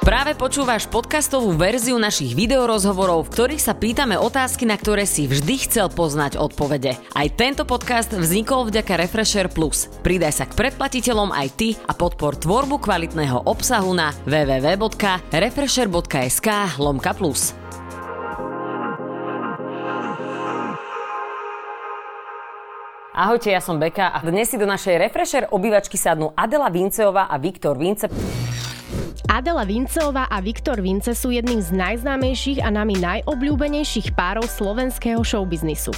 Práve počúvaš podcastovú verziu našich videorozhovorov, v ktorých sa pýtame otázky, na ktoré si vždy chcel poznať odpovede. Aj tento podcast vznikol vďaka Refresher Plus. Pridaj sa k predplatiteľom aj ty a podpor tvorbu kvalitného obsahu na www.refresher.sk lomka plus. Ahojte, ja som Beka a dnes si do našej Refresher obývačky sadnú Adela Vinceová a Viktor Vince. Adela Vinceová a Viktor Vince sú jedným z najznámejších a nami najobľúbenejších párov slovenského showbiznisu.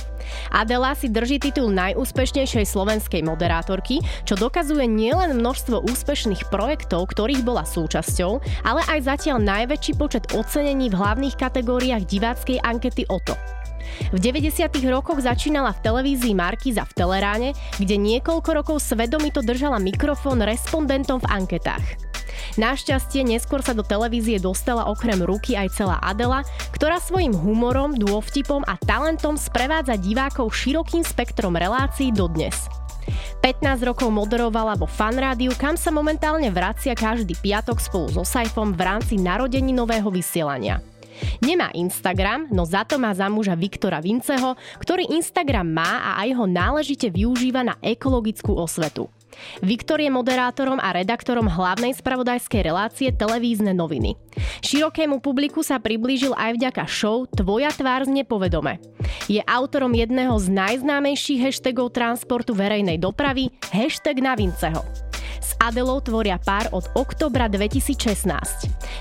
Adela si drží titul najúspešnejšej slovenskej moderátorky, čo dokazuje nielen množstvo úspešných projektov, ktorých bola súčasťou, ale aj zatiaľ najväčší počet ocenení v hlavných kategóriách diváckej ankety OTO. V 90. rokoch začínala v televízii Markiza v Teleráne, kde niekoľko rokov svedomito držala mikrofón respondentom v anketách. Našťastie neskôr sa do televízie dostala okrem ruky aj celá Adela, ktorá svojim humorom, dôvtipom a talentom sprevádza divákov širokým spektrom relácií dodnes. 15 rokov moderovala vo fanrádiu, kam sa momentálne vracia každý piatok spolu so Saifom v rámci narodení nového vysielania. Nemá Instagram, no za to má za muža Viktora Vinceho, ktorý Instagram má a aj ho náležite využíva na ekologickú osvetu. Viktor je moderátorom a redaktorom hlavnej spravodajskej relácie Televízne noviny. Širokému publiku sa priblížil aj vďaka show Tvoja tvár z nepovedome. Je autorom jedného z najznámejších hashtagov transportu verejnej dopravy, hashtag na Vinceho. Adelou tvoria pár od oktobra 2016.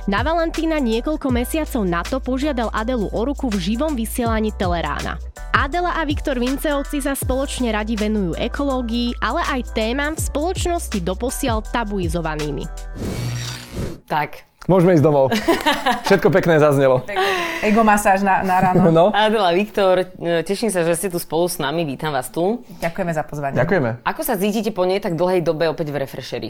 Na Valentína niekoľko mesiacov na to požiadal Adelu o ruku v živom vysielaní Telerána. Adela a Viktor Vinceovci sa spoločne radi venujú ekológii, ale aj témam v spoločnosti doposiaľ tabuizovanými. Tak, Môžeme ísť domov. Všetko pekné zaznelo. Ego masáž na, na ráno. No. Adela, Viktor, e, teším sa, že ste tu spolu s nami. Vítam vás tu. Ďakujeme za pozvanie. Ďakujeme. Ako sa cítite po nej tak dlhej dobe opäť v Refresheri?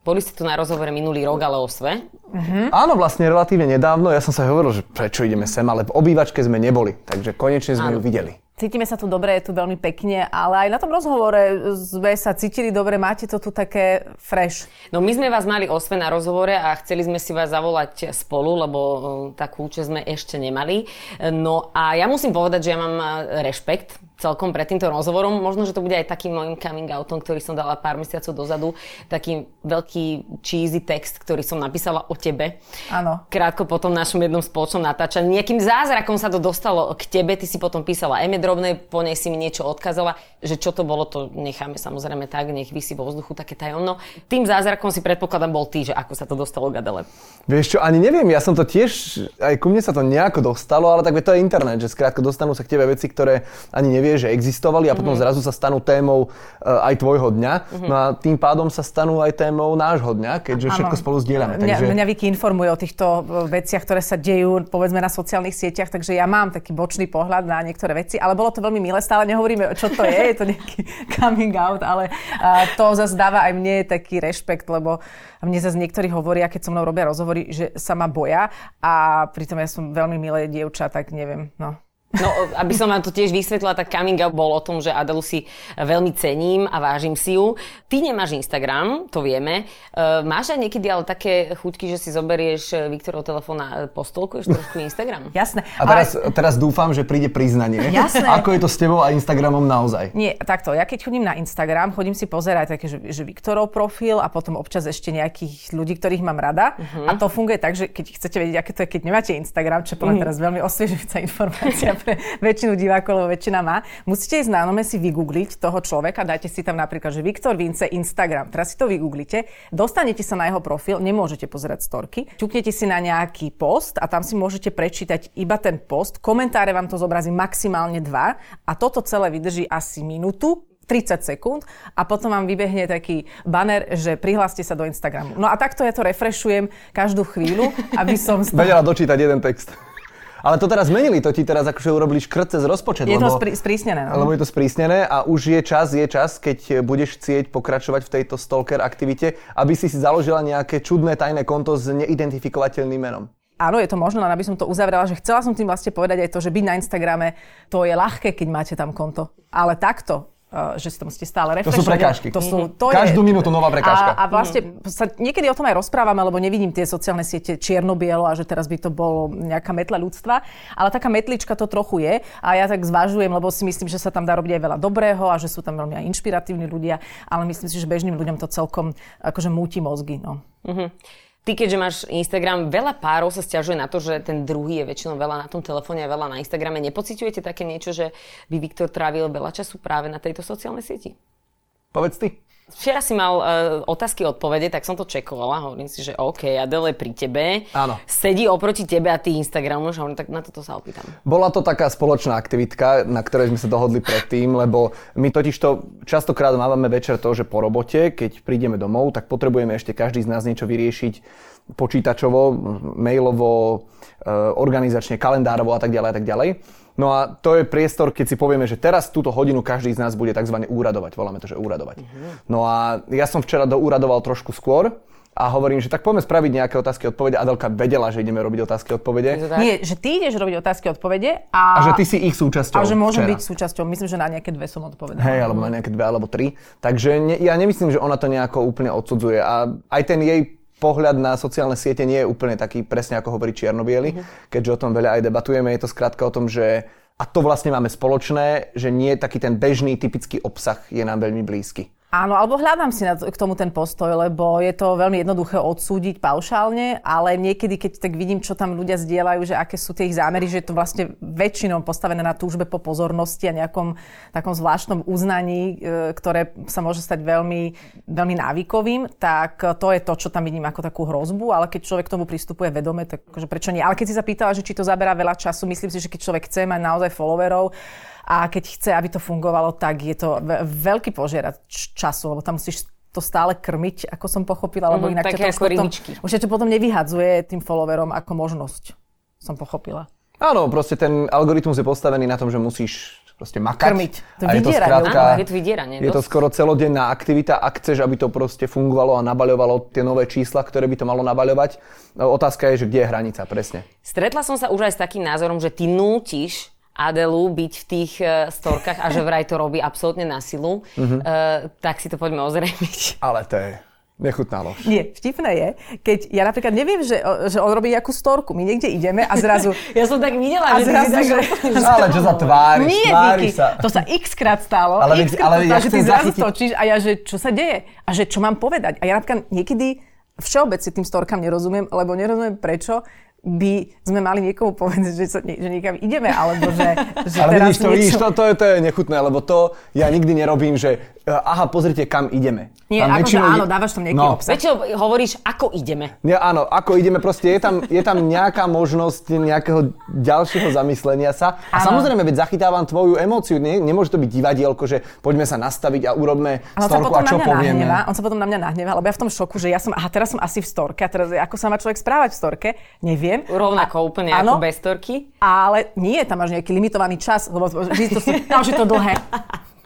Boli ste tu na rozhovore minulý rok, ale o sve? Hm? Áno, vlastne relatívne nedávno. Ja som sa hovoril, že prečo ideme sem, ale v obývačke sme neboli. Takže konečne sme Áno. ju videli. Cítime sa tu dobre, je tu veľmi pekne, ale aj na tom rozhovore sme sa cítili dobre, máte to tu také fresh. No my sme vás mali osve na rozhovore a chceli sme si vás zavolať spolu, lebo e, takú účasť sme ešte nemali. E, No a ja musím povedať, že ja mám e, rešpekt celkom pred týmto rozhovorom. Možno, že to bude aj takým môjim coming outom, ktorý som dala pár mesiacov dozadu. Taký veľký cheesy text, ktorý som napísala o tebe. Áno. Krátko po tom našom jednom spoločnom natáčaní. Nejakým zázrakom sa to dostalo k tebe. Ty si potom písala Eme Drobnej, po nej si mi niečo odkazala. Že čo to bolo, to necháme samozrejme tak, nech vysí vo vzduchu také tajomno. Tým zázrakom si predpokladám bol ty, že ako sa to dostalo k Adele. Vieš čo, ani neviem, ja som to tiež, aj ku mne sa to nejako dostalo, ale tak to je internet, že skrátka dostanú sa k tebe veci, ktoré ani nevieš, že existovali a potom Mhm. zrazu sa stanú témou e, aj tvojho dňa. No a tým pádom sa stanú aj témou nášho dňa, keďže Áno. všetko spolu zdieľame. Mňa, Takže... mňa Viki informuje o týchto e, veciach, ktoré sa dejú, povedzme, na sociálnych sieťach, takže ja mám taký bočný pohľad na niektoré veci, ale bolo to veľmi milé, stále nehovoríme, čo to je, je to nejaký coming out, ale a, to zase dáva aj mne taký rešpekt, lebo mne zase niektorí hovoria, keď so mnou robia rozhovory, že sa ma boja a pritom ja som veľmi milé dievča, tak neviem, no. No, aby som vám to tiež vysvetlila, tak coming out bol o tom, že Adelu si veľmi cením a vážim si ju. Ty nemáš Instagram, to vieme. Uh, máš aj niekedy ale také chuťky, že si zoberieš eh, Viktorov telefón a postolkuješ trošku Instagram? Jasné. A teraz, teraz dúfam, že príde priznanie. Jasné. Ako je to s tebou a Instagramom naozaj? Nie, takto, ja keď chodím na Instagram, chodím si pozerať také, že, že Viktorov profil a potom občas ešte nejakých ľudí, ktorých mám rada. Uh-huh. A to funguje tak, že keď chcete vedieť, aké to je, keď nemáte Instagram, čo je mňa teraz veľmi osviežujúca informácia pre väčšinu divákov, lebo väčšina má, musíte ísť na nome si vygoogliť toho človeka, dajte si tam napríklad, že Viktor Vince Instagram, teraz si to vygooglite, dostanete sa na jeho profil, nemôžete pozerať storky, ťuknete si na nejaký post a tam si môžete prečítať iba ten post, komentáre vám to zobrazí maximálne dva a toto celé vydrží asi minútu, 30 sekúnd a potom vám vybehne taký banner, že prihláste sa do Instagramu. No a takto ja to refreshujem každú chvíľu, aby som... Vedela dočítať jeden text. Ale to teraz zmenili, to ti teraz akože urobili škrt cez rozpočet. Je to lebo, sprí, sprísnené. No? lebo je to sprísnené a už je čas, je čas, keď budeš chcieť pokračovať v tejto stalker aktivite, aby si si založila nejaké čudné tajné konto s neidentifikovateľným menom. Áno, je to možné, len aby som to uzavrela, že chcela som tým vlastne povedať aj to, že byť na Instagrame, to je ľahké, keď máte tam konto. Ale takto, že si to musíte stále To sú refreshovať. prekážky. To sú, to Každú je, minútu nová prekážka. A, a vlastne sa niekedy o tom aj rozprávame, lebo nevidím tie sociálne siete čierno-bielo a že teraz by to bolo nejaká metla ľudstva. Ale taká metlička to trochu je a ja tak zvažujem, lebo si myslím, že sa tam dá robiť aj veľa dobrého a že sú tam veľmi aj inšpiratívni ľudia, ale myslím si, že bežným ľuďom to celkom akože múti mozgy. No. Ty, keďže máš Instagram, veľa párov sa stiažuje na to, že ten druhý je väčšinou veľa na tom telefóne a veľa na Instagrame. Nepociťujete také niečo, že by Viktor trávil veľa času práve na tejto sociálnej sieti? Povedz ty. Včera si mal uh, otázky odpovede, tak som to čekovala. Hovorím si, že OK, Adele je pri tebe. Áno. Sedí oproti tebe a ty Instagramuješ. Hovorím, tak na toto sa opýtam. Bola to taká spoločná aktivitka, na ktorej sme sa dohodli predtým, lebo my totiž to častokrát mávame večer to, že po robote, keď prídeme domov, tak potrebujeme ešte každý z nás niečo vyriešiť počítačovo, mailovo, organizačne, kalendárovo a tak ďalej a tak ďalej. No a to je priestor, keď si povieme, že teraz túto hodinu každý z nás bude tzv. úradovať. Voláme to, že úradovať. No a ja som včera doúradoval trošku skôr a hovorím, že tak poďme spraviť nejaké otázky a odpovede. Adelka vedela, že ideme robiť otázky a odpovede. Nie, že ty ideš robiť otázky a odpovede a, A že ty si ich súčasťou a že môžem včera. byť súčasťou. Myslím, že na nejaké dve som odpovedala. Hej, alebo na nejaké dve alebo tri. Takže ne, ja nemyslím, že ona to nejako úplne odsudzuje. A aj ten jej pohľad na sociálne siete nie je úplne taký presne ako hovorí čiernobiely, keďže o tom veľa aj debatujeme. Je to skrátka o tom, že a to vlastne máme spoločné, že nie taký ten bežný, typický obsah je nám veľmi blízky. Áno, alebo hľadám si na to, k tomu ten postoj, lebo je to veľmi jednoduché odsúdiť paušálne, ale niekedy, keď tak vidím, čo tam ľudia zdieľajú, že aké sú tie ich zámery, že je to vlastne väčšinou postavené na túžbe po pozornosti a nejakom takom zvláštnom uznaní, e, ktoré sa môže stať veľmi, veľmi návykovým, tak to je to, čo tam vidím ako takú hrozbu, ale keď človek k tomu pristupuje vedome, tak akože prečo nie. Ale keď si sa pýtala, že či to zaberá veľa času, myslím si, že keď človek chce mať naozaj followerov, a keď chce, aby to fungovalo, tak je to ve- veľký požierač času, lebo tam musíš to stále krmiť, ako som pochopila, lebo Mhm, inak ťa to už potom, už to potom nevyhadzuje tým followerom ako možnosť, som pochopila. Áno, proste ten algoritmus je postavený na tom, že musíš proste makať. Krmiť. To a je to skrátka, Áno, je to vydieranie, Je to skoro celodenná aktivita, ak chceš, aby to proste fungovalo a nabaľovalo tie nové čísla, ktoré by to malo nabaľovať. Otázka je, že kde je hranica presne. Stretla som sa už aj s takým názorom, že ty nútiš Adelu byť v tých uh, storkách a že vraj to robí absolútne na silu. Uh, tak si to poďme ozrejmiť. Ale to je nechutná lož. Nie, vtipné je, keď ja napríklad neviem, že, že on robí nejakú storku, my niekde ideme a zrazu... Ja som tak videla, A že zrazu, tak... že- Ale čo za tváriš, Nie, tváriš sa. to sa x krát stalo. Ale x krát ale to ja stalo, že ty zrazu zachytiť- stočíš a ja, že čo sa deje? A že čo mám povedať? A ja napríklad niekedy všeobecne tým storkám nerozumiem, lebo nerozumiem prečo by sme mali niekomu povedať, že, sa, že niekam ideme, alebo že, že Ale teraz vidíš, to, niečo... vidíš to, to, je, to je nechutné, lebo to ja nikdy nerobím, že e, aha, pozrite, kam ideme. Nie, Tam akože väčšinou áno, dávaš tam nejaký no. obsah. Väčšinou hovoríš, ako ideme. Nie, áno, ako ideme, proste je tam, je tam nejaká možnosť nejakého ďalšieho zamyslenia sa. A Áno. samozrejme, veď zachytávam tvoju emóciu, nie, nemôže to byť divadielko, že poďme sa nastaviť a urobme A on sa storku potom a na čo mňa povieme. nahnevá, on sa potom na mňa nahnevá, lebo ja v tom šoku, že ja som, aha, teraz som asi v storke, a teraz ako sa má človek správať v storke, neviem. Rovnako úplne áno. ako bez storky. Ale nie, tam máš nejaký limitovaný čas, lebo vždy to sú, tam je to dlhé.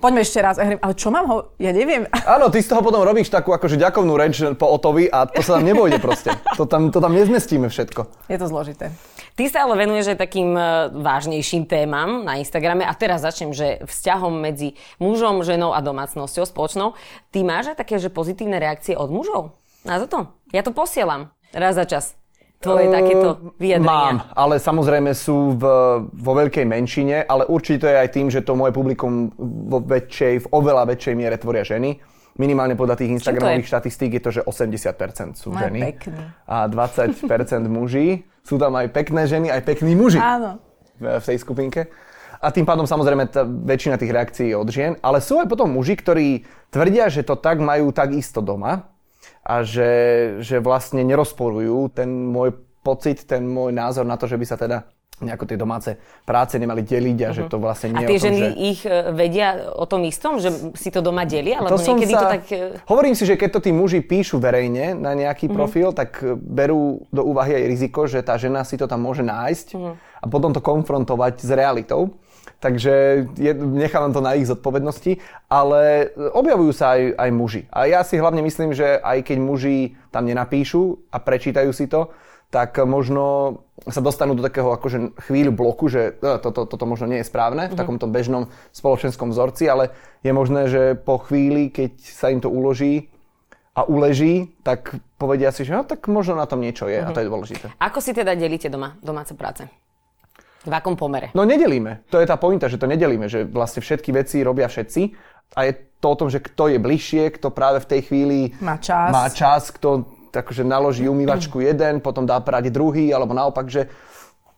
Poďme ešte raz. A ale čo mám ho? Ja neviem. Áno, ty z toho potom robíš takú akože ďakovnú reč po Otovi a to sa tam nebojde proste. To tam, to tam nezmestíme všetko. Je to zložité. Ty sa ale venuješ aj takým e, vážnejším témam na Instagrame a teraz začnem, že vzťahom medzi mužom, ženou a domácnosťou spoločnou. Ty máš aj také, že pozitívne reakcie od mužov na to? Ja to posielam raz za čas. Tvoje takéto vyjadrenia. Mám, ale samozrejme sú v, vo veľkej menšine, ale určite je aj tým, že to moje publikum vo väčšej, v oveľa väčšej miere tvoria ženy. Minimálne podľa tých Instagramových štatistík je to, že 80% sú No, ženy pekný. a 20% muží. Sú tam aj pekné ženy, aj pekní muži Áno. v, v tej skupinke. A tým pádom samozrejme tá väčšina tých reakcií je od žien, ale sú aj potom muži, ktorí tvrdia, že to tak majú takisto doma a že, že vlastne nerozporujú ten môj pocit, ten môj názor na to, že by sa teda nejako tie domáce práce nemali deliť a že to vlastne A nie tie o tom, ženy že... ich e, vedia o tom istom, že si to doma delia? Lebo som niekedy to tak... e, Hovorím si, že keď to tí muži píšu verejne na nejaký Mhm. profil, tak e, berú do úvahy aj riziko, že tá žena si to tam môže nájsť Mhm. a potom to konfrontovať s realitou. Takže je, nechávam to na ich zodpovednosti, ale objavujú sa aj, aj muži. A ja si hlavne myslím, že aj keď muži tam nenapíšu a prečítajú si to, tak možno sa dostanú do takého akože chvíľu bloku, že toto, toto možno nie je správne v takomto bežnom spoločenskom vzorci, ale je možné, že po chvíli, keď sa im to uloží, a uleží, tak povedia si, že no tak možno na tom niečo je uh-huh. a to je dôležité. Ako si teda delíte doma domáce práce? V akom pomere? No nedelíme. To je tá pointa, že to nedelíme, že vlastne všetky veci robia všetci a je to o tom, že kto je bližšie, kto práve v tej chvíli má čas, má čas kto takže naloží umývačku jeden, potom dá prať druhý, alebo naopak, že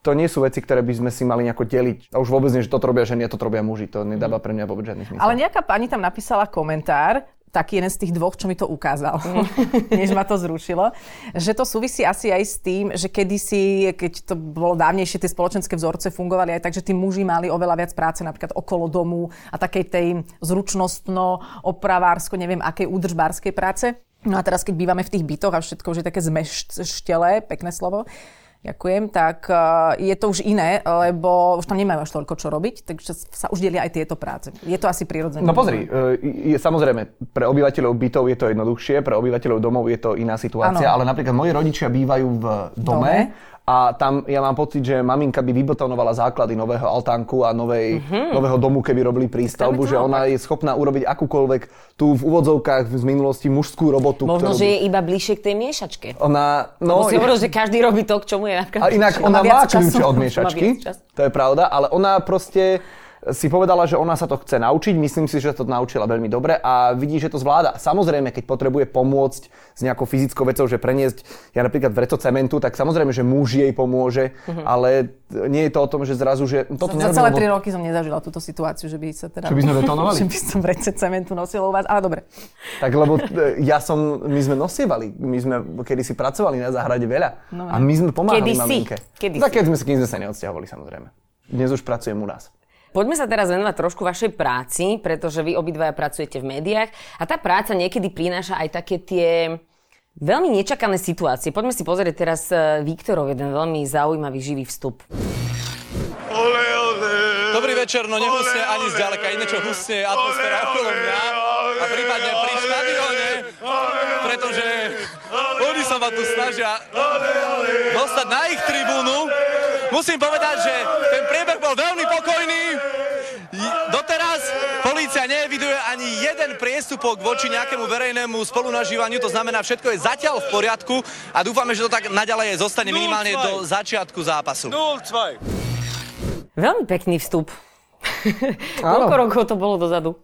to nie sú veci, ktoré by sme si mali nejako deliť. A už vôbec nie, že toto robia ženy a toto robia muži. To nedáva pre mňa vôbec žiadny smysl. Ale nejaká pani tam napísala komentár, taký jeden z tých dvoch, čo mi to ukázal, než ma to zrušilo, že to súvisí asi aj s tým, že kedysi, keď to bolo dávnejšie, tie spoločenské vzorce fungovali aj tak, že tí muži mali oveľa viac práce napríklad okolo domu a takej tej zručnostno, opravársko, neviem akej údržbárskej práce. No a teraz, keď bývame v tých bytoch a všetko už je také zmeštelé, pekné slovo, Ďakujem. Tak je to už iné, lebo už tam nemajú až toľko čo robiť, takže sa už delia aj tieto práce. Je to asi prirodzené. No pozri, e, je, samozrejme, pre obyvateľov bytov je to jednoduchšie, pre obyvateľov domov je to iná situácia, ano. ale napríklad moji rodičia bývajú v dome, dome a tam ja mám pocit, že maminka by vybetonovala základy nového altánku a novej, mm-hmm. nového domu, keby robili prístavbu, že ona je schopná urobiť akúkoľvek tú v úvodzovkách z minulosti mužskú robotu. Možno, že je iba bližšie k tej miešačke. Ona, no, si hovoril, že každý robí to, k čomu je A inak ona má kľúče od miešačky, to je pravda, ale ona proste si povedala, že ona sa to chce naučiť, myslím si, že to naučila veľmi dobre a vidí, že to zvláda. Samozrejme, keď potrebuje pomôcť s nejakou fyzickou vecou, že preniesť, ja napríklad vreco cementu, tak samozrejme, že muž jej pomôže, mm-hmm. ale nie je to o tom, že zrazu, že toto Za, za celé tri roky som nezažila túto situáciu, že by sa teda... Čo by sme betonovali? že by som vrece cementu nosila u vás, ale dobre. Tak lebo e, ja som, my sme nosievali, my sme kedy si pracovali na záhrade veľa no, a my sme pomáhali kedy maminke. Si? Kedy tak keď sme, keď sme sa neodsťahovali samozrejme. Dnes už pracujem u nás. Poďme sa teraz venovať trošku vašej práci, pretože vy obidvaja pracujete v médiách a tá práca niekedy prináša aj také tie veľmi nečakané situácie. Poďme si pozrieť teraz e, Viktorov jeden veľmi zaujímavý živý vstup. Ole, ole, Dobrý večer, no nehusne ani zďaleka, iné čo husne atmosféra okolo mňa a prípadne pri štadióne, pretože oni sa ma tu snažia dostať na ich tribúnu musím povedať, že ten priebeh bol veľmi pokojný. Doteraz polícia neeviduje ani jeden priestupok voči nejakému verejnému spolunažívaniu, to znamená, všetko je zatiaľ v poriadku a dúfame, že to tak naďalej zostane minimálne do začiatku zápasu. 0-2. Veľmi pekný vstup. Koľko rokov to bolo dozadu?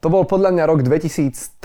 To bol podľa mňa rok 2013,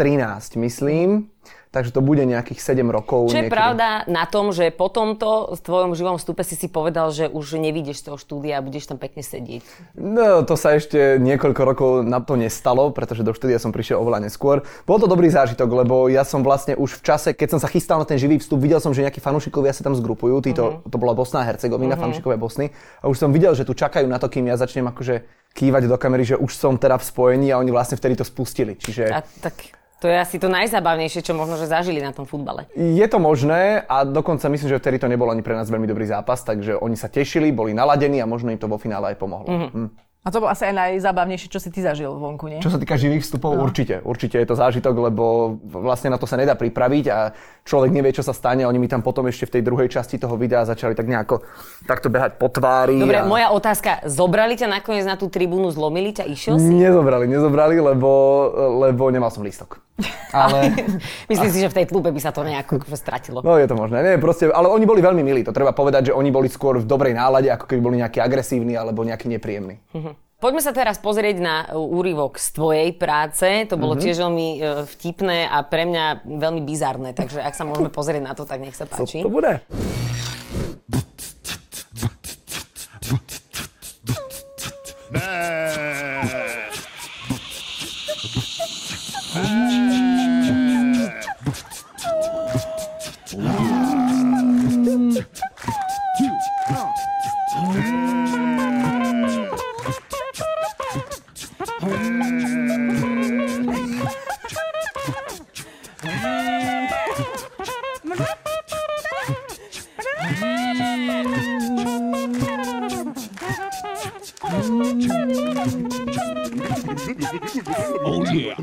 myslím takže to bude nejakých 7 rokov. Čo je niekedy. pravda na tom, že po tomto v tvojom živom vstupe si si povedal, že už nevídeš z toho štúdia a budeš tam pekne sedieť? No, to sa ešte niekoľko rokov na to nestalo, pretože do štúdia som prišiel oveľa neskôr. Bol to dobrý zážitok, lebo ja som vlastne už v čase, keď som sa chystal na ten živý vstup, videl som, že nejakí fanúšikovia sa tam zgrupujú. Títo, uh-huh. To bola Bosna a Hercegovina, uh-huh. fanúšikovia Bosny. A už som videl, že tu čakajú na to, kým ja začnem akože kývať do kamery, že už som teda v spojení a oni vlastne vtedy to spustili. Čiže... A tak to je asi to najzábavnejšie, čo možno, že zažili na tom futbale. Je to možné a dokonca myslím, že vtedy to nebol ani pre nás veľmi dobrý zápas, takže oni sa tešili, boli naladení a možno im to vo finále aj pomohlo. Mm-hmm. Mm. A to bolo asi aj najzábavnejšie, čo si ty zažil vonku, nie? Čo sa týka živých vstupov, no. určite. Určite je to zážitok, lebo vlastne na to sa nedá pripraviť a človek nevie, čo sa stane. Oni mi tam potom ešte v tej druhej časti toho videa začali tak nejako takto behať po tvári. Dobre, a... moja otázka. Zobrali ťa nakoniec na tú tribúnu, zlomili ťa, išiel si? Nezobrali, nezobrali, lebo, lebo nemal som lístok. Ale... Myslím si, že v tej tlupe by sa to nejako akože stratilo. No je to možné. Nie, proste, ale oni boli veľmi milí, to treba povedať, že oni boli skôr v dobrej nálade, ako keby boli nejakí agresívni alebo nejakí nepríjemní. Uh-huh. Poďme sa teraz pozrieť na e, úryvok z tvojej práce. To bolo mm-hmm. tiež veľmi e, vtipné a pre mňa veľmi bizarné, takže ak sa môžeme pozrieť na to, tak nech sa páči. Co to bude? Nee. Oh, yeah.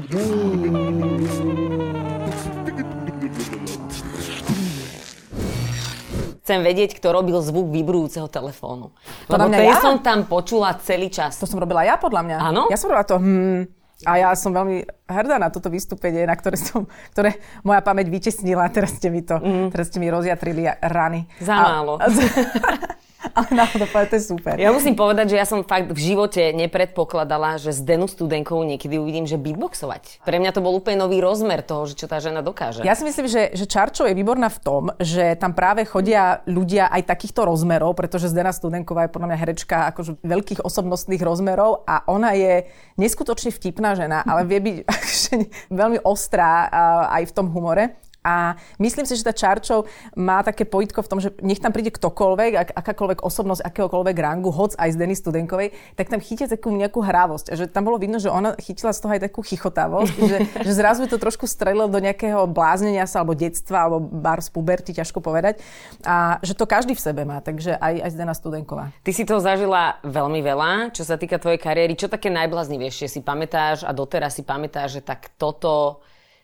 Chcem vedieť, kto robil zvuk vybrujúceho telefónu. Lebo ten ja? som tam počula celý čas. To som robila ja, podľa mňa. Áno? Ja som robila to hm, a ja som veľmi hrdá na toto vystúpenie, na ktoré som, ktoré moja pamäť vytesnila. Teraz ste mi to, mm. teraz ste mi rozjatrili rany. Za A- málo. A, ale náhodou, to je super. Ja musím povedať, že ja som fakt v živote nepredpokladala, že s Denu Studenkou niekedy uvidím, že beatboxovať. Pre mňa to bol úplne nový rozmer toho, že čo tá žena dokáže. Ja si myslím, že, že Čarčo je výborná v tom, že tam práve chodia ľudia aj takýchto rozmerov, pretože Zdena Studenková je podľa mňa herečka akože veľkých osobnostných rozmerov a ona je neskutočne vtipná žena, ale vie byť akože veľmi ostrá aj v tom humore. A myslím si, že tá Čarčov má také pojitko v tom, že nech tam príde ktokoľvek, ak, akákoľvek osobnosť, akéhokoľvek rangu, hoc aj z Denny Studenkovej, tak tam chytia takú nejakú hravosť. A že tam bolo vidno, že ona chytila z toho aj takú chichotavosť, že, že zrazu to trošku strelilo do nejakého bláznenia sa, alebo detstva, alebo bar z puberty, ťažko povedať. A že to každý v sebe má, takže aj, aj Zdena Studenková. Ty si toho zažila veľmi veľa, čo sa týka tvojej kariéry. Čo také najbláznivejšie si pamätáš a doteraz si pamätáš, že tak toto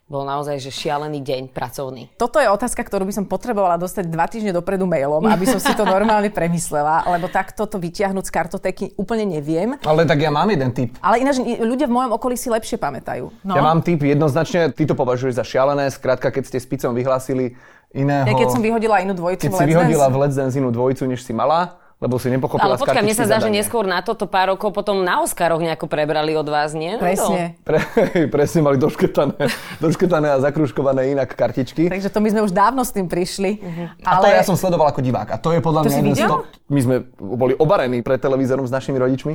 bol naozaj že šialený deň pracovný. Toto je otázka, ktorú by som potrebovala dostať dva týždne dopredu mailom, aby som si to normálne premyslela, lebo takto to vytiahnuť z kartotéky úplne neviem. Ale tak ja mám jeden tip. Ale ináč ľudia v mojom okolí si lepšie pamätajú. No. Ja mám tip jednoznačne, ty to považuješ za šialené, skrátka keď ste s Picom vyhlásili iného... Ja keď som vyhodila inú dvojicu keď v si Let's vyhodila Dance, v Let's Dance inú dvojicu, než si mala, lebo si nepochopila Ale počkaj, mne sa zdá, že neskôr na toto pár rokov potom na Oscaroch nejako prebrali od vás, nie? No Presne. Pre, presne mali doškrtané, doškrtané a zakrúškované inak kartičky. Takže to my sme už dávno s tým prišli. A to ja som sledoval ako divák. A to je To podľa mňa z videl? to- My sme boli obarení pred televízorom s našimi rodičmi.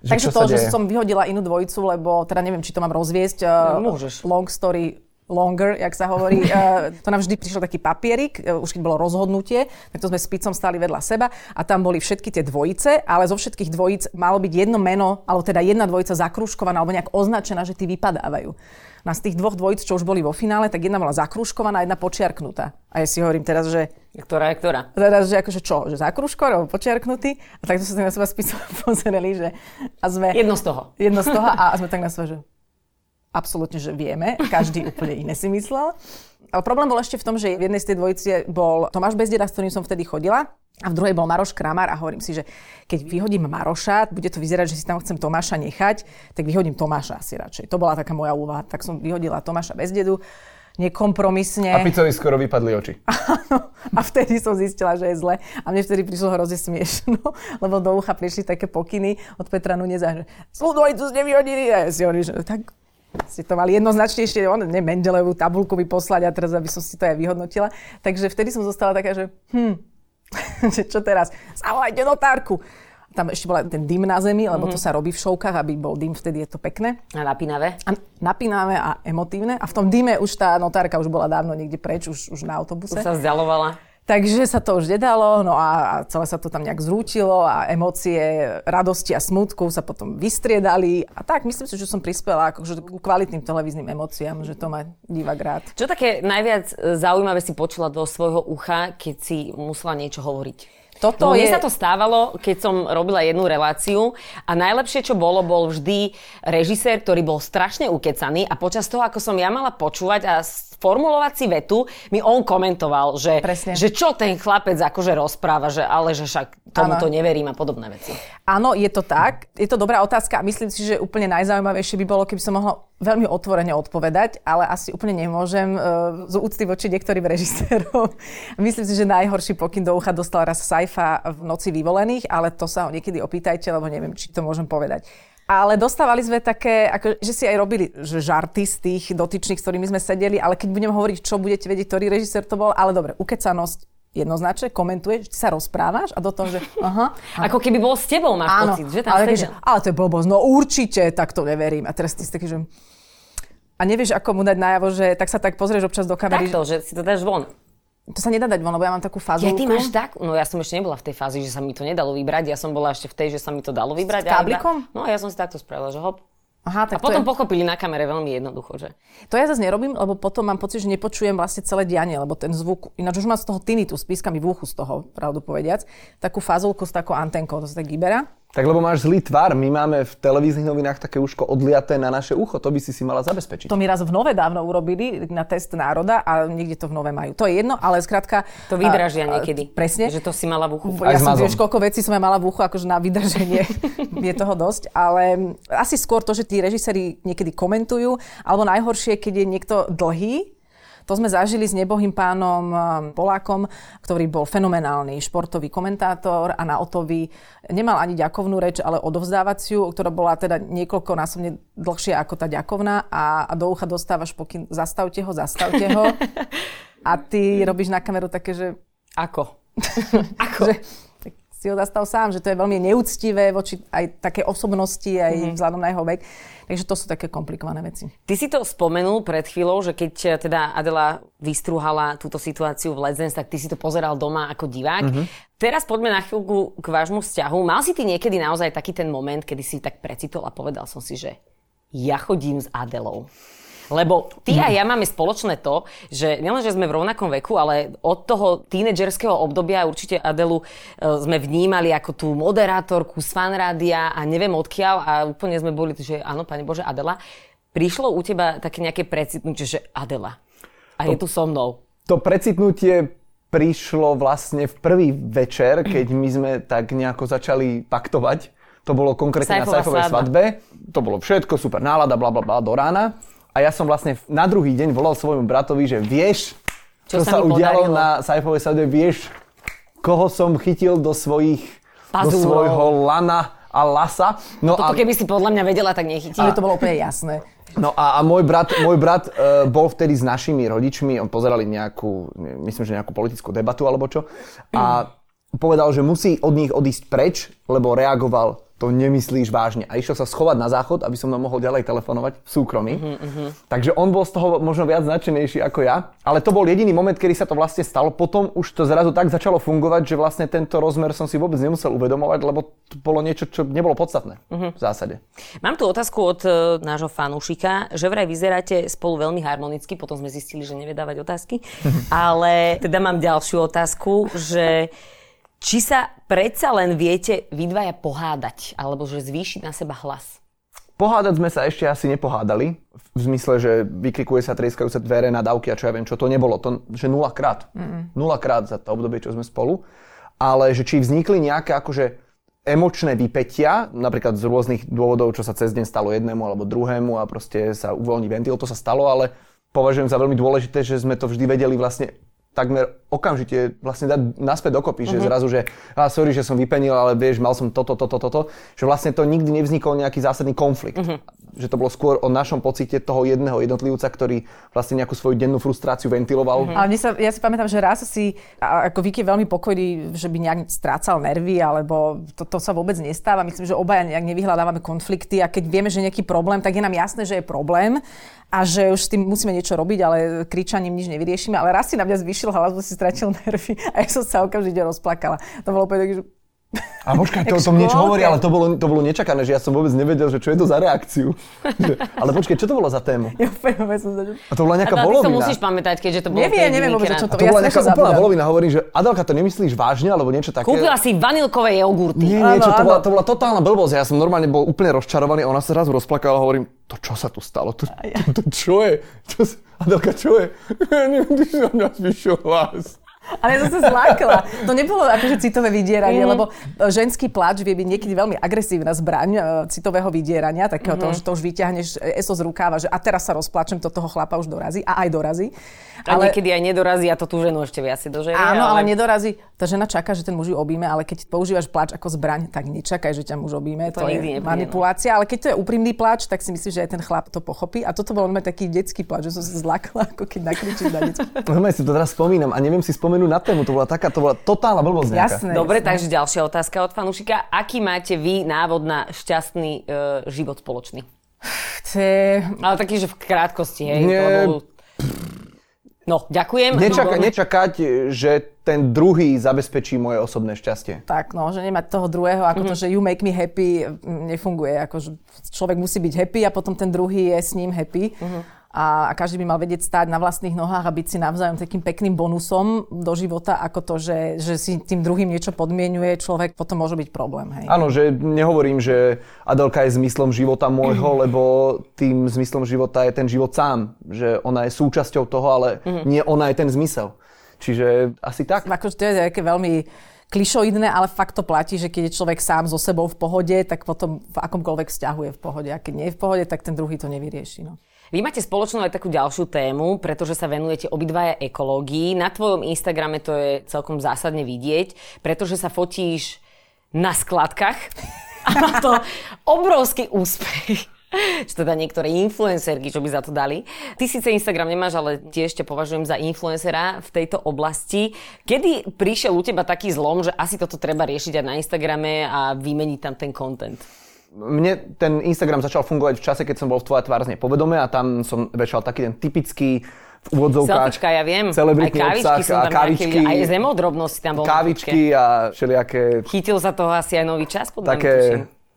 Že Takže čo to, sa že som vyhodila inú dvojicu, lebo teda neviem, či to mám rozviesť. No, môžeš. Long story longer, jak sa hovorí. Uh, to nám vždy prišiel taký papierik, uh, už keď bolo rozhodnutie, tak to sme s Picom stali vedľa seba a tam boli všetky tie dvojice, ale zo všetkých dvojic malo byť jedno meno, alebo teda jedna dvojica zakrúškovaná, alebo nejak označená, že tí vypadávajú. Na z tých dvoch dvojic, čo už boli vo finále, tak jedna bola zakrúškovaná a jedna počiarknutá. A ja si hovorím teraz, že Ktorá je ktorá? Teraz, že akože čo, že zakrúško, alebo počiarknutý. A takto sa na seba spísom pozreli, že a sme... Jedno z toho. Jedno z toho a sme tak na seba, že absolútne, že vieme. Každý úplne iné si myslel. Ale problém bol ešte v tom, že v jednej z tej dvojice bol Tomáš Bezdeda, s ktorým som vtedy chodila. A v druhej bol Maroš Kramar a hovorím si, že keď vyhodím Maroša, bude to vyzerať, že si tam chcem Tomáša nechať, tak vyhodím Tomáša asi radšej. To bola taká moja úvaha. Tak som vyhodila Tomáša Bezdedu nekompromisne. A Picovi skoro vypadli oči. Áno. A vtedy som zistila, že je zle. A mne vtedy prišlo hrozne smiešno, lebo do ucha prišli také pokyny od Petra Nuneza, že zlú dvojicu ste vyhodili. A ja si hovorím, že tak ste to mali jednoznačne ešte, on, ne, Mendelevú tabulku mi poslať a teraz, aby som si to aj vyhodnotila. Takže vtedy som zostala taká, že hm, čo teraz? Zavolajte notárku. Tam ešte bola ten dym na zemi, lebo to sa robí v šovkách, aby bol dym, vtedy je to pekné. A napínavé? A napínavé a emotívne. A v tom dýme už tá notárka už bola dávno niekde preč, už, už na autobuse. Už sa vzdialovala. Takže sa to už nedalo, no a, celé sa to tam nejak zrútilo a emócie radosti a smutku sa potom vystriedali. A tak, myslím si, že som prispela akože k kvalitným televíznym emóciám, že to má divák rád. Čo také najviac e, zaujímavé si počula do svojho ucha, keď si musela niečo hovoriť? Toto no, mne je... sa to stávalo, keď som robila jednu reláciu a najlepšie, čo bolo, bol vždy režisér, ktorý bol strašne ukecaný a počas toho, ako som ja mala počúvať a formulovať si vetu, mi on komentoval, že, Presne. že čo ten chlapec akože rozpráva, že ale že však tomu to neverím a podobné veci. Áno, je to tak. Je to dobrá otázka a myslím si, že úplne najzaujímavejšie by bolo, keby som mohla veľmi otvorene odpovedať, ale asi úplne nemôžem uh, z úcty voči niektorým režisérom. myslím si, že najhorší pokyn do ucha dostal raz Saifa v Noci vyvolených, ale to sa ho niekedy opýtajte, lebo neviem, či to môžem povedať. Ale dostávali sme také, ako, že si aj robili že žarty z tých dotyčných, s ktorými sme sedeli, ale keď budem hovoriť, čo budete vedieť, ktorý režisér to bol, ale dobre, ukecanosť jednoznačne, komentuješ, ty sa rozprávaš a do toho, že aha, Ako keby bol s tebou, máš Áno, pocit, že tam ale, že, ale to je blbosť, no určite, tak to neverím. A teraz ty si taký, že... A nevieš, ako mu dať najavo, že tak sa tak pozrieš občas do kamery. Takto, že si to dáš von. To sa nedá dať von, lebo ja mám takú fazulku. Ja, ty máš tak? No ja som ešte nebola v tej fázi, že sa mi to nedalo vybrať. Ja som bola ešte v tej, že sa mi to dalo vybrať. S a iba- káblikom? No ja som si takto spravila, že hop. Aha, A tak potom to, je... pochopili na kamere veľmi jednoducho, že... to ja zase nerobím, lebo potom mám pocit, že nepočujem vlastne celé dianie, lebo ten zvuk, ináč už mám z toho tinnitus, píska mi v uchu z toho, pravdu povediac, takú fazulku s takou antenkou, to sa tak vyberá. Tak lebo máš zlý tvar, my máme v televíznych novinách také uško odliaté na naše ucho, to by si si mala zabezpečiť. To mi raz v Nove dávno urobili na test národa a niekde to v Nove majú. To je jedno, ale skrátka... To vydražia niekedy. Presne. Že to si mala v uchu. Aj ja som vieš, koľko vecí som ja mala v uchu, akože na vydrženie je toho dosť, ale asi skôr to, že tí režiséri niekedy komentujú, alebo najhoršie, keď je niekto dlhý, to sme zažili s nebohým pánom um, Polákom, ktorý bol fenomenálny športový komentátor a na Otovi nemal ani ďakovnú reč, ale odovzdávaciu, ktorá bola teda niekoľkonásobne dlhšia ako tá ďakovná a, a do ucha dostávaš pokyn, zastavte ho, zastavte ho. A ty robíš na kameru také, že Ako? že tak si ho zastal sám, že to je veľmi neúctivé voči aj také osobnosti, aj mm-hmm. vzhľadom na jeho vek. Takže to sú také komplikované veci. Ty si to spomenul pred chvíľou, že keď eh, teda Adela vystruhala túto situáciu v Let's Dance, tak ty si to pozeral doma ako divák. Mm-hmm. Teraz poďme na chvíľku k vášmu vzťahu. Mal si ty niekedy naozaj taký ten moment, kedy si tak precitol a povedal som si, že ja chodím s Adelou. Lebo ty a ja máme spoločné to, že nielen, že sme v rovnakom veku, ale od toho tínedžerského obdobia určite Adelu e, sme vnímali ako tú moderátorku z fanrádia a neviem odkiaľ a úplne sme boli, že áno, pane Bože, Adela. Prišlo u teba také nejaké precitnutie, že Adela. A je tu so mnou. To precitnutie prišlo vlastne v prvý večer, keď my sme tak nejako začali paktovať. To bolo konkrétne na Saifová Saifovej svadba. svadbe. To bolo všetko, super nálada, bla bla bla, do rána. A ja som vlastne na druhý deň volal svojmu bratovi, že vieš, čo, Čo sa sa, udialo podarilo. na Saifovej svadbe, vieš, koho som chytil do svojich, do Pazúrov. svojho lana a lasa. No Toto a, keby si podľa mňa vedela, tak nechytila. Čiže to bolo úplne jasné. No a, a môj brat, môj brat uh, bol vtedy s našimi rodičmi, on pozerali nejakú, ne- myslím, že nejakú politickú debatu alebo čo. A povedal, že musí od nich odísť preč, lebo reagoval, to nemyslíš vážne. A išiel sa schovať na záchod, aby som tam mohol ďalej telefonovať v súkromí. Takže on bol z toho možno viac nadšenejší ako ja. Ale to bol jediný moment, kedy sa to vlastne stalo. Potom už to zrazu tak začalo fungovať, že vlastne tento rozmer som si vôbec nemusel uvedomovať, lebo to bolo niečo, čo nebolo podstatné v zásade. Mám tu otázku od e, nášho fanúšika, že vraj vyzeráte spolu veľmi harmonicky, potom sme zistili, že nevedávať otázky, ale teda mám ďalšiu otázku, že či sa predsa len viete vy dvaja pohádať, alebo že zvýšiť na seba hlas? Pohádať sme sa ešte asi nepohádali, v zmysle, že vykrikuje sa, trieskajú sa dvere, nadávky a čo ja viem, čo to nebolo. To, že nulakrát. Nulakrát za to obdobie, čo sme spolu. Ale že či vznikli nejaké akože emočné vypetia, napríklad z rôznych dôvodov, čo sa cez deň stalo jednému alebo druhému a proste sa uvoľní ventil, to sa stalo, ale považujem za veľmi dôležité, že sme to vždy vedeli vlastne takmer okamžite vlastne dať naspäť dokopy, že zrazu, že a sorry, že som vypenil, ale vieš, mal som toto, toto, toto, že vlastne to nikdy nevznikol nejaký zásadný konflikt. Že to bolo skôr o našom pocite toho jedného jednotlivca, ktorý vlastne nejakú svoju dennú frustráciu ventiloval. Ale mne sa, ja si pamätám, že raz si, ako Vicky je veľmi pokojný, že by nejak strácal nervy, alebo to, to sa vôbec nestáva. Myslím, že obaja nejak nevyhľadávame konflikty a keď vieme, že nejaký problém, tak je nám jasné, že je problém a že už s tým musíme niečo robiť, ale kričaním nič nevyriešime. Ale raz si na mňa zvýšil hlas, si stratil nervy a ja som sa okamžite rozplakala. To bolo úplne tak, že A počkaj, to, to mne niečo hovorí, ale to bolo, to bolo nečakané, že ja som vôbec nevedel, že čo je to za reakciu. Že, ale počkaj, čo to bolo za tému? ja úplne vôbec som sa... A to bola nejaká A ty to volovina. musíš pamätať, keďže to bolo Neviem, neviem vôbec, čo A to to ja bola nejaká úplná volovina. Hovorím, že Adelka, to nemyslíš vážne, alebo niečo také? Kúpila si vanilkové jogurty. Nie, niečo, to, bola, to bola totálna blbosť. Ja som normálne bol úplne rozčarovaný a ona sa raz rozplakala a hovorím, to čo sa tu stalo? To, to, to čo je? Čo, sa- Adelka, čo je? Neviem, ty si na mňa hlas. Ale ja som sa zlákla. To nebolo akože citové vydieranie, lebo e, ženský pláč vie byť niekedy veľmi agresívna zbraň e, citového vydierania, takého toho, že to už vyťahneš eso z rukáva, že a teraz sa rozplačem, to toho chlapa už dorazí a aj dorazí. A niekedy aj nedorazí a to tú ženu ešte viac dožerie. Áno, ale nedorazí. Tá žena čaká, že ten muž ju objíme, ale keď používaš pláč ako zbraň, tak nečakaj, že ťa muž objíme. To To, je nepríde, no. manipulácia. Ale keď to je úprimný pláč, tak si myslíš, že aj ten chlap to pochopí. A toto bol taký detský pláč, že som sa zlakla, ako keď nakričíš na. Normálne si to teraz spomínam a neviem si spomenúť na tému. To bola taká, to bola totálna blbosť nejaká. Jasné. Dobre, jasné. takže ďalšia otázka od fanúšika. Aký máte vy návod na šťastný e, život spoločný? To je- Ale taký, že v krátkosti, hej? Nie. Lebo... No, ďakujem. Nečaka, No, nečakať, že ten druhý zabezpečí moje osobné šťastie. Tak, no, že nemať toho druhého, ako to, že you make me happy, mm, nefunguje. Ako, že človek musí byť happy a potom ten druhý je s ním happy. A, a každý by mal vedieť stáť na vlastných nohách a byť si navzájom takým pekným bonusom do života, ako to, že, že si tým druhým niečo podmienuje, človek potom môže byť problém. Hej. Áno, že nehovorím, že Adelka je zmyslom života môjho, lebo tým zmyslom života je ten život sám. Že ona je súčasťou toho, ale mm. nie ona je ten zmysel. Čiže asi tak. Akože to je také veľmi klišoidné, ale fakt to platí, že keď je človek sám so sebou v pohode, tak potom v akomkoľvek vzťahu je v pohode. A keď nie je v pohode, tak ten druhý to nevyrieši. No. Vy máte spoločnú aj takú ďalšiu tému, pretože sa venujete obidvaja ekológii. Na tvojom Instagrame to je celkom zásadne vidieť, pretože sa fotíš na skladkách a má to obrovský úspech. Čo teda niektoré influencerky, čo by za to dali. Ty síce Instagram nemáš, ale tiež ťa považujem za influencera v tejto oblasti. Kedy prišiel u teba taký zlom, že asi toto treba riešiť aj na Instagrame a vymeniť tam ten content? Mne ten Instagram začal fungovať v čase, keď som bol v Tvoja tvár povedome a tam som väčšal taký ten typický v úvodzovkách. Selfiečka, ja viem. Celebritný aj obsah som tam a kavičky. Aj zemodrobnosti tam bol. Kávičky a všelijaké... Chytil sa toho asi aj nový čas, podľa také,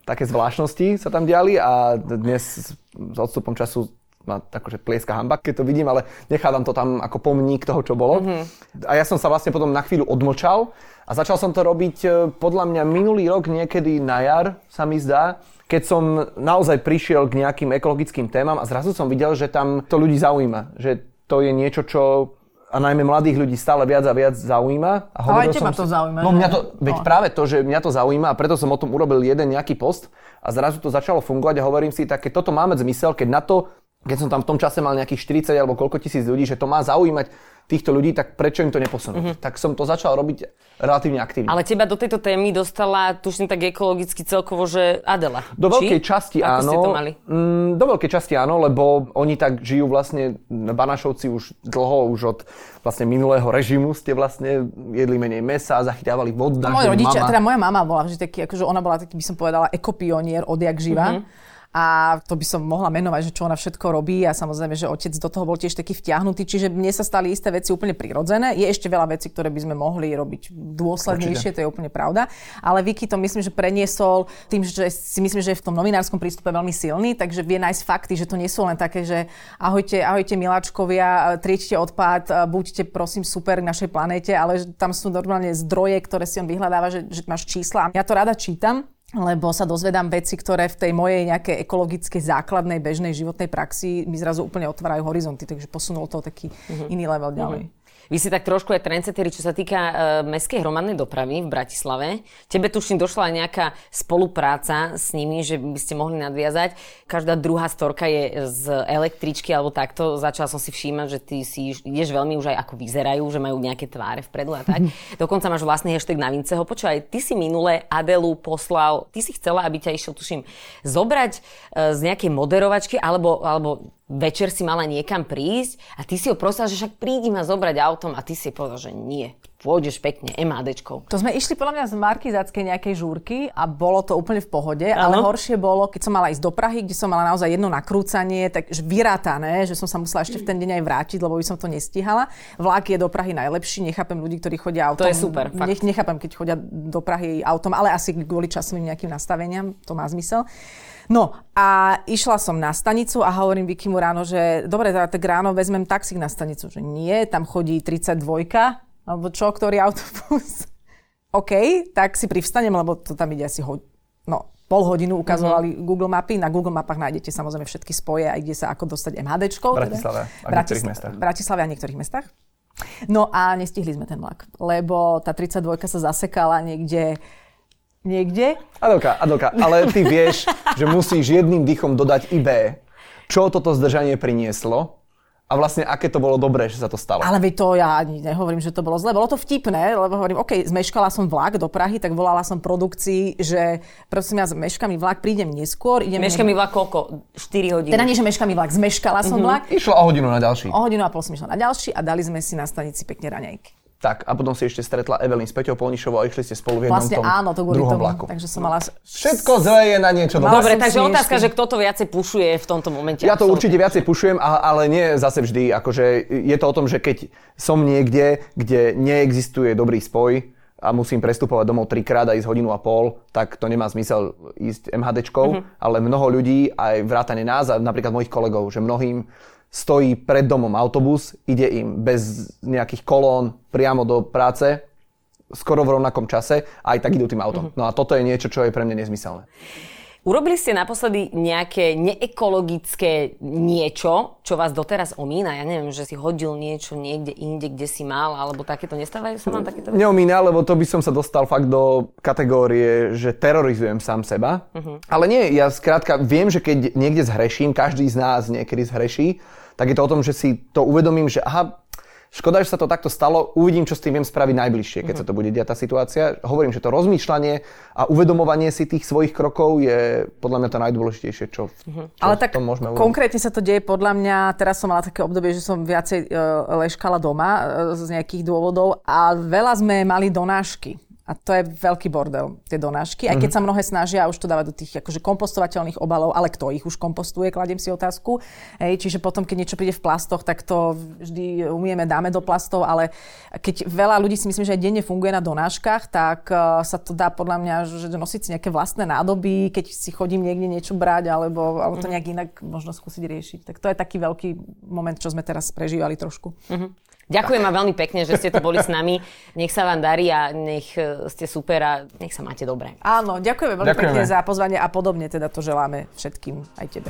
také zvláštnosti sa tam diali a dnes s odstupom času ma akože plieska hamba, keď to vidím, ale nechávam to tam ako pomník toho, čo bolo. Mm-hmm. A ja som sa vlastne potom na chvíľu odmlčal a začal som to robiť e, podľa mňa minulý rok niekedy na jar, sa mi zdá, keď som naozaj prišiel k nejakým ekologickým témam a zrazu som videl, že tam to ľudí zaujíma. Že to je niečo, čo a najmä mladých ľudí stále viac a viac zaujíma. A ale aj teba to zaujíma. No mňa to, veď no. práve to, že mňa to zaujíma a preto som o tom urobil jeden nejaký post a zrazu to začalo fungovať a hovorím si, tak keď toto máme zmysel, keď na to, keď som tam v tom čase mal nejakých 40 alebo koľko tisíc ľudí, že to má zaujímať týchto ľudí, tak prečo im to neposunúť? Mm-hmm. Tak som to začal robiť relatívne aktívne. Ale teba do tejto témy dostala, tuším tak ekologicky celkovo, že Adela. Do či? veľkej časti Ako áno. Ste to mali? Mm, do veľkej časti áno, lebo oni tak žijú vlastne, Banašovci už dlho, už od vlastne minulého režimu ste vlastne jedli menej mesa, zachytávali vodu. Moje rodičia, mama... teda moja mama bola vždy taký, akože ona bola taký, by som povedala, ekopionier odjak živa. Mm-hmm a to by som mohla menovať, že čo ona všetko robí a samozrejme, že otec do toho bol tiež taký vtiahnutý, čiže mne sa stali isté veci úplne prirodzené. Je ešte veľa vecí, ktoré by sme mohli robiť dôslednejšie, Určite. to je úplne pravda. Ale Vicky to myslím, že preniesol tým, že si myslím, že je v tom novinárskom prístupe veľmi silný, takže vie nájsť fakty, že to nie sú len také, že ahojte, ahojte miláčkovia, triečte odpad, buďte prosím super k našej planéte, ale tam sú normálne zdroje, ktoré si on vyhľadáva, že, že máš čísla. Ja to rada čítam, lebo sa dozvedám veci, ktoré v tej mojej nejakej ekologickej základnej bežnej životnej praxi mi zrazu úplne otvárajú horizonty, takže posunul to taký uh-huh. iný level ďalej. Uh-huh. Vy si tak trošku aj trendsetteri, čo sa týka uh, mestskej hromadnej dopravy v Bratislave. Tebe tuším došla aj nejaká spolupráca s nimi, že by ste mohli nadviazať. Každá druhá storka je z električky alebo takto. Začala som si všímať, že ty si ideš veľmi už aj ako vyzerajú, že majú nejaké tváre vpredu a tak. Dokonca máš vlastný hashtag na Vinceho. Počúvaj, ty si minule Adelu poslal, ty si chcela, aby ťa išiel, tuším, zobrať uh, z nejakej moderovačky alebo, alebo večer si mala niekam prísť a ty si ho prosil, že však prídi ma zobrať autom a ty si povedal, že nie, pôjdeš pekne MHDčkou. To sme išli podľa mňa z Markizáckej nejakej žúrky a bolo to úplne v pohode, ano. ale horšie bolo, keď som mala ísť do Prahy, kde som mala naozaj jedno nakrúcanie, takže vyrátané, že som sa musela ešte v ten deň aj vrátiť, lebo by som to nestihala. Vlák je do Prahy najlepší, nechápem ľudí, ktorí chodia autom. To je super, fakt. Nech, nechápem, keď chodia do Prahy autom, ale asi kvôli časovým nejakým nastaveniam, to má zmysel. No a išla som na stanicu a hovorím Vikimu ráno, že dobre, tak ráno vezmem taxík na stanicu. Že nie, tam chodí 32 alebo čo, ktorý autobus. OK, tak si privstanem, lebo to tam ide asi ho- no, pol hodinu ukazovali uh-huh. Google mapy. Na Google mapách nájdete samozrejme všetky spoje, aj kde sa ako dostať MHDčkou. V Bratislave teda. a niektorých mestách. Bratislave a niektorých mestách. No a nestihli sme ten vlak, lebo tá 32 sa zasekala niekde niekde. Adelka, Adelka, ale ty vieš, že musíš jedným dýchom dodať i B. Čo toto zdržanie prinieslo? A vlastne, aké to bolo dobré, že sa to stalo. Ale veď to ja ani nehovorím, že to bolo zle. Bolo to vtipné, lebo hovorím, OK, zmeškala som vlak do Prahy, tak volala som produkcii, že prosím ja, zmeška mi vlak, prídem neskôr. Idem meška mi vlak koľko? 4 hodiny. Teda nie, že meška mi vlak, zmeškala som mm-hmm. vlak. Išla o hodinu na ďalší. O hodinu a pol som išla na ďalší a dali sme si na stanici pekne raňajky. Tak, a potom si ešte stretla Evelyn s Peťou Polnišovou a išli ste spolu v jednom vlastne tom áno, to druhom tomu, vlaku. Takže som mala... Všetko zlé je na niečo dobré. Dobre, takže otázka, že kto to viacej pušuje v tomto momente. Ja to určite viacej pušujem, ale nie zase vždy. Akože je to o tom, že keď som niekde, kde neexistuje dobrý spoj, a musím prestupovať domov trikrát a ísť hodinu a pol, tak to nemá zmysel ísť MHDčkou, mm-hmm. ale mnoho ľudí, aj vrátane nás a napríklad mojich kolegov, že mnohým stojí pred domom autobus, ide im bez nejakých kolón priamo do práce, skoro v rovnakom čase a aj tak idú tým autom. No a toto je niečo, čo je pre mňa nezmyselné. Urobili ste naposledy nejaké neekologické niečo, čo vás doteraz omína? Ja neviem, že si hodil niečo niekde inde, kde si mal, alebo takéto nestávajú sa vám takéto? Neomína, lebo to by som sa dostal fakt do kategórie, že terorizujem sám seba. Uh-huh. Ale nie, ja skrátka viem, že keď niekde zhreším, každý z nás niekedy zhreší, tak je to o tom, že si to uvedomím, že aha, Škoda, že sa to takto stalo. Uvidím, čo s tým viem spraviť najbližšie, keď sa to bude diať tá situácia. Hovorím, že to rozmýšľanie a uvedomovanie si tých svojich krokov je podľa mňa to najdôležitejšie, čo, čo Ale tak tom môžeme konkrétne sa to deje podľa mňa, teraz som mala také obdobie, že som viacej e, leškala doma e, z nejakých dôvodov a veľa sme mali donášky. A to je veľký bordel, tie donášky. Aj keď Mhm. sa mnohé snažia už to dávať do tých akože kompostovateľných obalov, ale kto ich už kompostuje, kladiem si otázku. Hej, čiže potom, keď niečo príde v plastoch, tak to vždy umieme, dáme do plastov, ale keď veľa ľudí si myslím, že aj denne funguje na donáškach, tak uh, sa to dá podľa mňa, že nosiť si nejaké vlastné nádoby, keď si chodím niekde niečo brať, alebo, alebo to nejak inak možno skúsiť riešiť. Tak to je taký veľký moment, čo sme teraz prežívali trošku. Ďakujem vám veľmi pekne, že ste tu boli s nami. Nech sa vám darí a nech e, ste super a nech sa máte dobre. Áno, ďakujeme veľmi Ďakujeme. pekne za pozvanie a podobne teda to želáme všetkým, aj tebe.